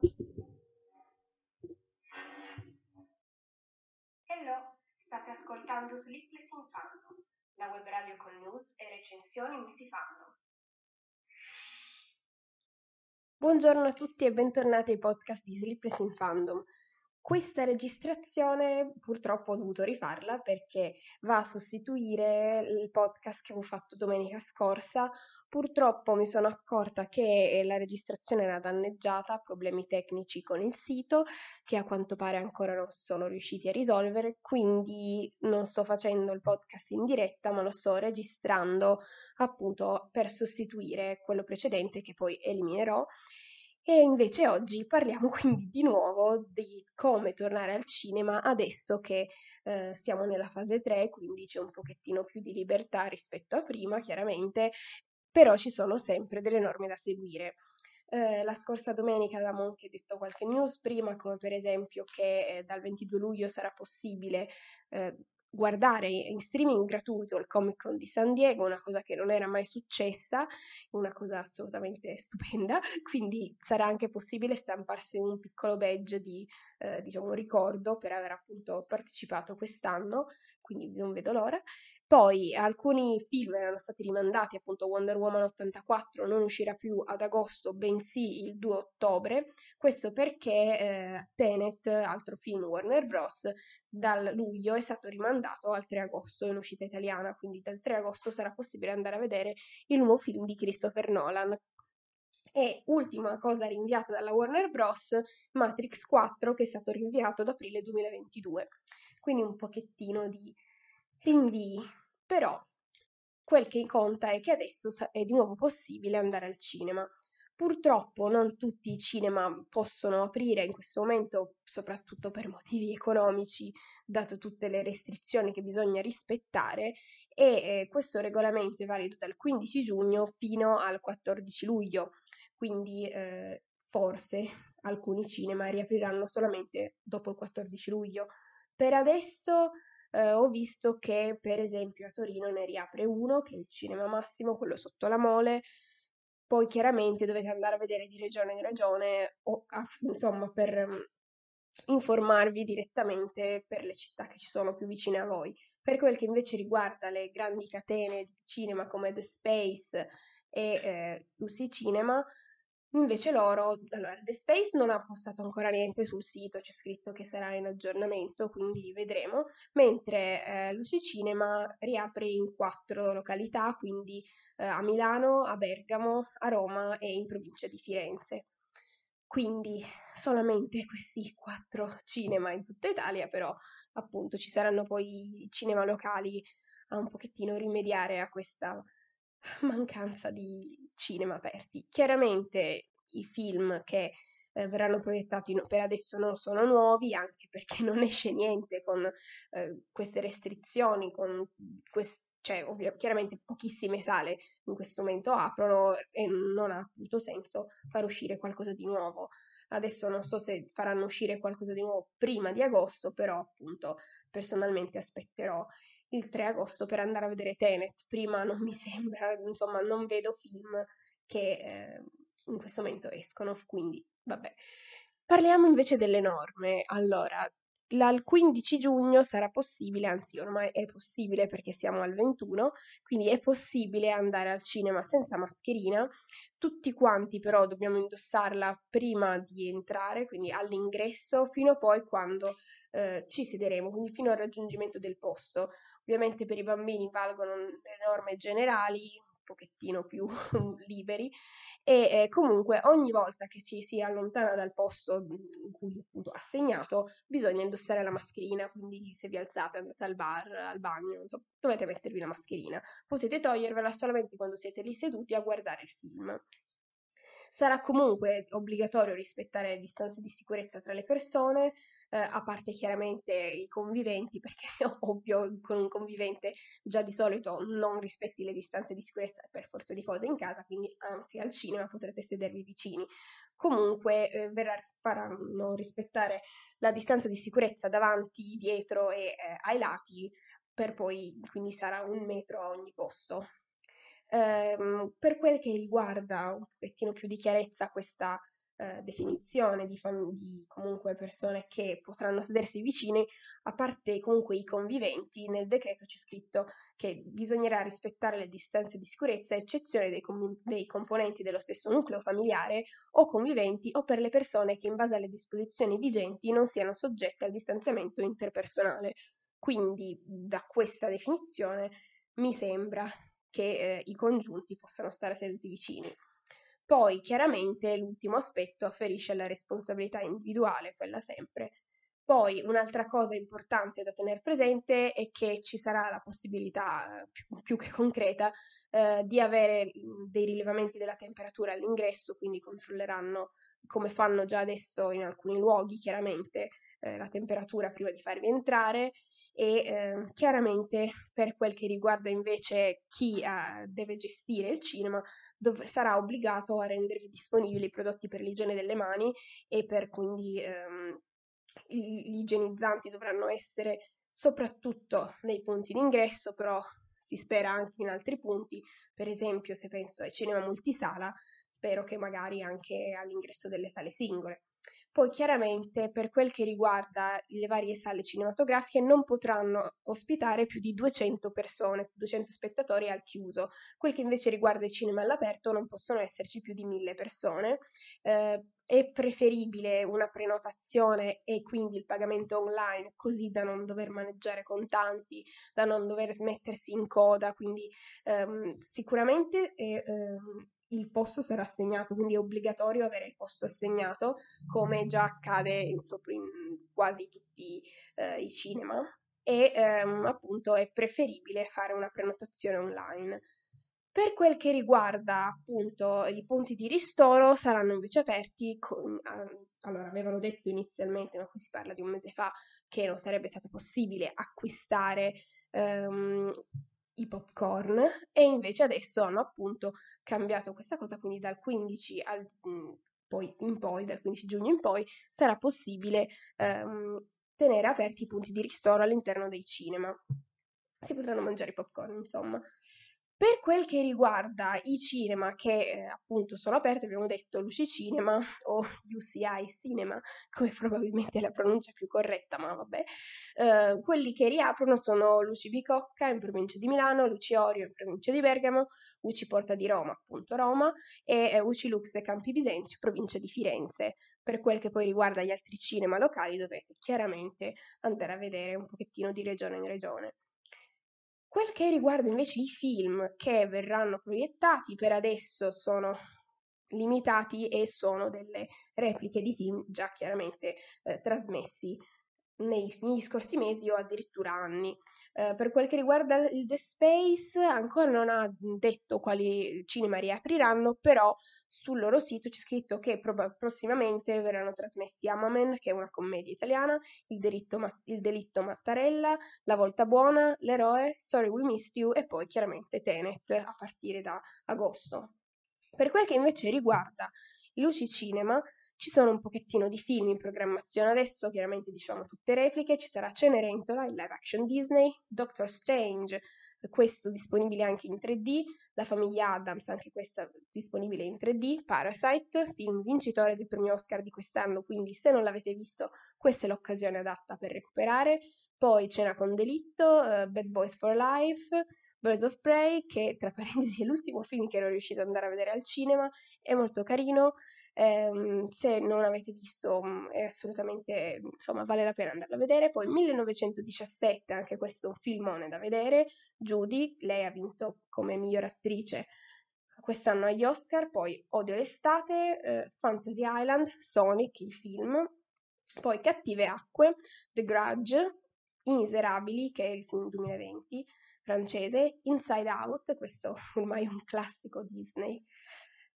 Hello, state ascoltando Sleepless in Fandom, la web radio con news e recensioni in si fandom. Buongiorno a tutti e bentornati ai podcast di Sleepless in Fandom. Questa registrazione purtroppo ho dovuto rifarla perché va a sostituire il podcast che avevo fatto domenica scorsa. Purtroppo mi sono accorta che eh, la registrazione era danneggiata, problemi tecnici con il sito che a quanto pare ancora non sono riusciti a risolvere, quindi non sto facendo il podcast in diretta, ma lo sto registrando appunto per sostituire quello precedente che poi eliminerò e invece oggi parliamo quindi di nuovo di come tornare al cinema adesso che eh, siamo nella fase 3, quindi c'è un pochettino più di libertà rispetto a prima, chiaramente, però ci sono sempre delle norme da seguire. Eh, la scorsa domenica avevamo anche detto qualche news prima, come per esempio che eh, dal 22 luglio sarà possibile eh, guardare in streaming gratuito il Comic Con di San Diego, una cosa che non era mai successa, una cosa assolutamente stupenda, quindi sarà anche possibile stamparsi un piccolo badge di eh, diciamo ricordo per aver appunto partecipato quest'anno, quindi non vedo l'ora. Poi alcuni film erano stati rimandati, appunto Wonder Woman 84 non uscirà più ad agosto, bensì il 2 ottobre. Questo perché eh, Tenet, altro film Warner Bros., dal luglio è stato rimandato al 3 agosto in uscita italiana, quindi dal 3 agosto sarà possibile andare a vedere il nuovo film di Christopher Nolan. E ultima cosa rinviata dalla Warner Bros., Matrix 4 che è stato rinviato ad aprile 2022. Quindi un pochettino di rinvii però quel che conta è che adesso è di nuovo possibile andare al cinema. Purtroppo non tutti i cinema possono aprire in questo momento, soprattutto per motivi economici, dato tutte le restrizioni che bisogna rispettare, e eh, questo regolamento è valido dal 15 giugno fino al 14 luglio, quindi eh, forse alcuni cinema riapriranno solamente dopo il 14 luglio. Per adesso eh, ho visto che per esempio a Torino ne riapre uno, che è il Cinema Massimo, quello sotto la Mole, poi chiaramente dovete andare a vedere di regione in regione o insomma per mm, informarvi direttamente per le città che ci sono più vicine a voi. Per quel che invece riguarda le grandi catene di cinema come The Space e eh, Lucy Cinema, Invece loro, allora, The Space non ha postato ancora niente sul sito, c'è scritto che sarà in aggiornamento, quindi vedremo, mentre eh, Lucy Cinema riapre in quattro località, quindi eh, a Milano, a Bergamo, a Roma e in provincia di Firenze. Quindi solamente questi quattro cinema in tutta Italia, però appunto ci saranno poi cinema locali a un pochettino rimediare a questa mancanza di cinema aperti. Chiaramente i film che eh, verranno proiettati no, per adesso non sono nuovi, anche perché non esce niente con eh, queste restrizioni, con quest- cioè ovvio, chiaramente pochissime sale in questo momento aprono e non ha appunto senso far uscire qualcosa di nuovo. Adesso non so se faranno uscire qualcosa di nuovo prima di agosto, però appunto personalmente aspetterò il 3 agosto per andare a vedere Tenet. Prima non mi sembra, insomma, non vedo film che eh, in questo momento escono, quindi vabbè. Parliamo invece delle norme. Allora, il 15 giugno sarà possibile, anzi ormai è possibile perché siamo al 21, quindi è possibile andare al cinema senza mascherina. Tutti quanti però dobbiamo indossarla prima di entrare, quindi all'ingresso, fino a poi quando eh, ci siederemo, quindi fino al raggiungimento del posto. Ovviamente per i bambini valgono le norme generali, pochettino più liberi e eh, comunque ogni volta che ci si allontana dal posto in cui appunto assegnato bisogna indossare la mascherina, quindi se vi alzate andate al bar, al bagno, so, dovete mettervi la mascherina. Potete togliervela solamente quando siete lì seduti a guardare il film. Sarà comunque obbligatorio rispettare le distanze di sicurezza tra le persone, eh, a parte chiaramente i conviventi, perché ovvio con un convivente già di solito non rispetti le distanze di sicurezza per forza di cose in casa, quindi anche al cinema potrete sedervi vicini. Comunque eh, verrà, faranno rispettare la distanza di sicurezza davanti, dietro e eh, ai lati, per poi quindi sarà un metro a ogni posto. Ehm, per quel che riguarda un pochettino più di chiarezza questa eh, definizione di, fam- di, comunque persone che potranno sedersi vicine, a parte comunque i conviventi, nel decreto c'è scritto che bisognerà rispettare le distanze di sicurezza a eccezione dei, com- dei componenti dello stesso nucleo familiare o conviventi o per le persone che in base alle disposizioni vigenti non siano soggette al distanziamento interpersonale. Quindi da questa definizione mi sembra che eh, i congiunti possano stare seduti vicini. Poi chiaramente l'ultimo aspetto afferisce alla responsabilità individuale, quella sempre. Poi un'altra cosa importante da tenere presente è che ci sarà la possibilità più, che concreta eh, di avere dei rilevamenti della temperatura all'ingresso, quindi controlleranno come fanno già adesso in alcuni luoghi chiaramente eh, la temperatura prima di farvi entrare e eh, chiaramente per quel che riguarda invece chi eh, deve gestire il cinema dov- sarà obbligato a rendervi disponibili i prodotti per l'igiene delle mani e per quindi ehm, gli igienizzanti dovranno essere soprattutto nei punti d'ingresso, però si spera anche in altri punti, per esempio se penso ai cinema multisala, spero che magari anche all'ingresso delle sale singole. Poi chiaramente per quel che riguarda le varie sale cinematografiche non potranno ospitare più di 200 persone, 200 spettatori al chiuso. Quel che invece riguarda il cinema all'aperto non possono esserci più di 1000 persone. Eh, è preferibile una prenotazione e quindi il pagamento online così da non dover maneggiare contanti, da non dover smettersi in coda, quindi ehm, sicuramente è, ehm, il posto sarà assegnato, quindi è obbligatorio avere il posto assegnato, come già accade in, in quasi tutti eh, i cinema, e ehm, appunto è preferibile fare una prenotazione online. Per quel che riguarda appunto i punti di ristoro saranno invece aperti con, eh, allora avevano detto inizialmente, ma qui si parla di un mese fa, che non sarebbe stato possibile acquistare ehm, i popcorn e invece adesso hanno appunto cambiato questa cosa, quindi dal 15 al, mh, poi in poi, dal 15 giugno in poi, sarà possibile ehm, tenere aperti i punti di ristoro all'interno dei cinema. Si potranno mangiare i popcorn, insomma. Per quel che riguarda i cinema che eh, appunto sono aperti, abbiamo detto Luci Cinema o UCI Cinema, come probabilmente è la pronuncia più corretta, ma vabbè. Eh, quelli che riaprono sono Luci Bicocca in provincia di Milano, Luci Orio in provincia di Bergamo, Uci Porta di Roma, appunto Roma, e eh, Uci Lux Campi Bisenzio, provincia di Firenze. Per quel che poi riguarda gli altri cinema locali dovrete chiaramente andare a vedere un pochettino di regione in regione. Quel che riguarda invece i film che verranno proiettati, per adesso sono limitati e sono delle repliche di film già chiaramente eh, trasmessi nei, negli scorsi mesi o addirittura anni. Eh, per quel che riguarda il The Space, ancora non ha detto quali cinema riapriranno, però sul loro sito c'è scritto che prob- prossimamente verranno trasmessi Amamen, che è una commedia italiana, Il Ma- il delitto Mattarella, La volta buona, L'eroe, Sorry We Missed You e poi chiaramente Tenet a partire da agosto. Per quel che invece riguarda Luci Cinema, ci sono un pochettino di film in programmazione adesso, chiaramente diciamo tutte repliche, ci sarà Cenerentola, il live action Disney, Doctor Strange, questo disponibile anche in 3D, La famiglia Adams, anche questa disponibile in 3D, Parasite, film vincitore del premio Oscar di quest'anno, quindi se non l'avete visto questa è l'occasione adatta per recuperare, poi Cena con delitto, uh, Bad Boys for Life, Birds of Prey, che tra parentesi è l'ultimo film che ero riuscito ad andare a vedere al cinema, è molto carino, eh, se non avete visto mm, è assolutamente, insomma, vale la pena andarlo a vedere. Poi 1917, anche questo è un filmone da vedere, Judy, lei ha vinto come miglior attrice quest'anno agli Oscar, poi Odio l'estate, eh, Fantasy Island, Sonic, il film, poi Cattive acque, The Grudge, I Miserabili, che è il film 2020 francese, Inside Out, questo ormai è un classico Disney,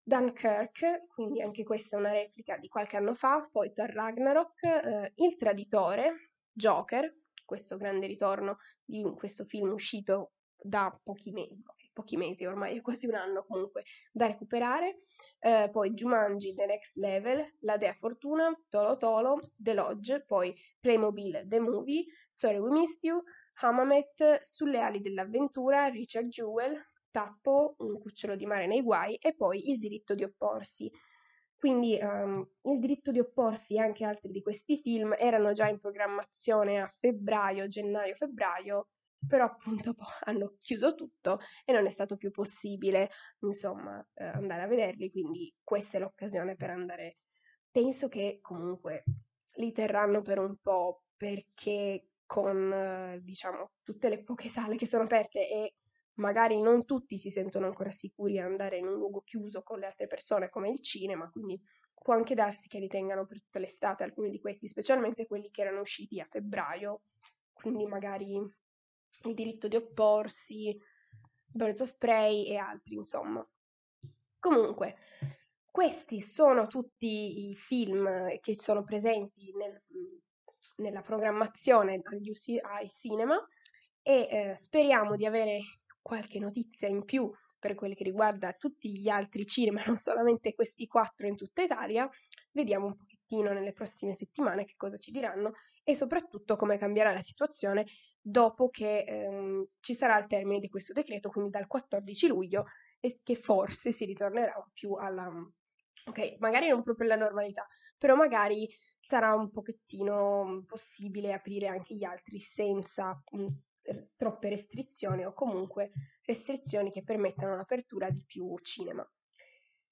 Dunkirk, quindi anche questa è una replica di qualche anno fa, poi Thor Ragnarok, eh, Il Traditore, Joker, questo grande ritorno di questo film uscito da pochi mesi, pochi mesi ormai, è quasi un anno comunque da recuperare, eh, poi Jumanji The Next Level, La Dea Fortuna, Tolo Tolo, The Lodge, poi Playmobil The Movie, Sorry We Missed You, Hamamet, Sulle ali dell'avventura, Richard Jewell, Tappo, Un cucciolo di mare nei guai e poi Il diritto di opporsi. Quindi um, il diritto di opporsi e anche altri di questi film erano già in programmazione a febbraio, gennaio-febbraio, però appunto hanno chiuso tutto e non è stato più possibile, insomma, eh, andare a vederli, quindi questa è l'occasione per andare. Penso che comunque li terranno per un po' perché con, eh, diciamo, tutte le poche sale che sono aperte e magari non tutti si sentono ancora sicuri a andare in un luogo chiuso con le altre persone come il cinema, quindi può anche darsi che li tengano per tutta l'estate alcuni di questi, specialmente quelli che erano usciti a febbraio, quindi magari il diritto di opporsi, Birds of Prey e altri, insomma. Comunque, questi sono tutti i film che sono presenti nel, nella programmazione agli UCI Cinema e eh, speriamo di avere qualche notizia in più per quel che riguarda tutti gli altri cinema, non solamente questi quattro in tutta Italia. Vediamo un pochettino nelle prossime settimane che cosa ci diranno e soprattutto come cambierà la situazione dopo che ehm, ci sarà il termine di questo decreto, quindi dal 14 luglio, e che forse si ritornerà più alla... ok, magari non proprio alla normalità, però magari sarà un pochettino possibile aprire anche gli altri senza troppe restrizioni o comunque restrizioni che permettano l'apertura di più cinema.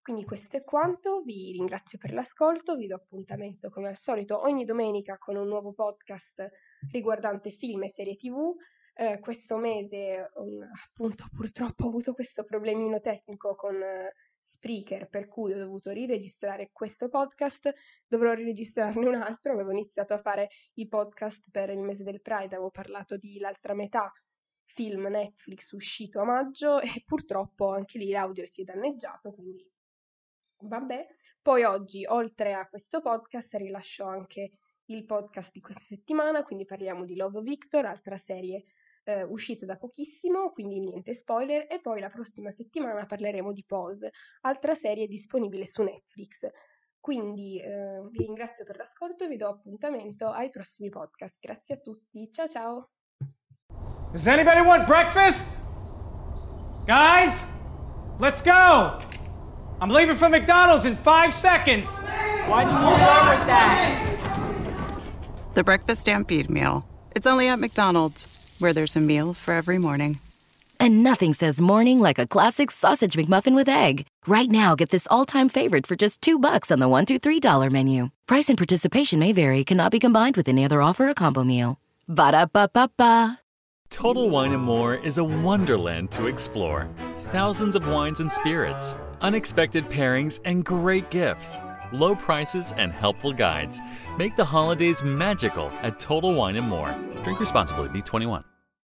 Quindi questo è quanto, vi ringrazio per l'ascolto, vi do appuntamento come al solito ogni domenica con un nuovo podcast riguardante film e serie tv. Eh, questo mese um, appunto purtroppo ho avuto questo problemino tecnico con uh, Spreaker per cui ho dovuto riregistrare questo podcast, dovrò riregistrarne un altro, avevo iniziato a fare i podcast per il mese del Pride, avevo parlato di L'altra metà, film Netflix uscito a maggio e purtroppo anche lì l'audio si è danneggiato, quindi vabbè. Poi oggi, oltre a questo podcast, rilascio anche il podcast di questa settimana, quindi parliamo di Love Victor, altra serie eh, uscita da pochissimo, quindi niente spoiler, e poi la prossima settimana parleremo di Pose, altra serie disponibile su Netflix. Quindi eh, vi ringrazio per l'ascolto e vi do appuntamento ai prossimi podcast. Grazie a tutti, ciao ciao! Does anybody want breakfast? Guys, let's go! I'm leaving for McDonald's in five seconds! Why did you start with that? The Breakfast Stampede Meal. It's only at McDonald's where there's a meal for every morning. And nothing says morning like a classic sausage McMuffin with egg. Right now, get this all-time favorite for just two bucks on the one, two, three dollar menu. Price and participation may vary. Cannot be combined with any other offer or combo meal. Ba da ba ba ba. Total Wine and More is a wonderland to explore. Thousands of wines and spirits, unexpected pairings, and great gifts. Low prices and helpful guides make the holidays magical at Total Wine and More. Drink responsibly. Be 21.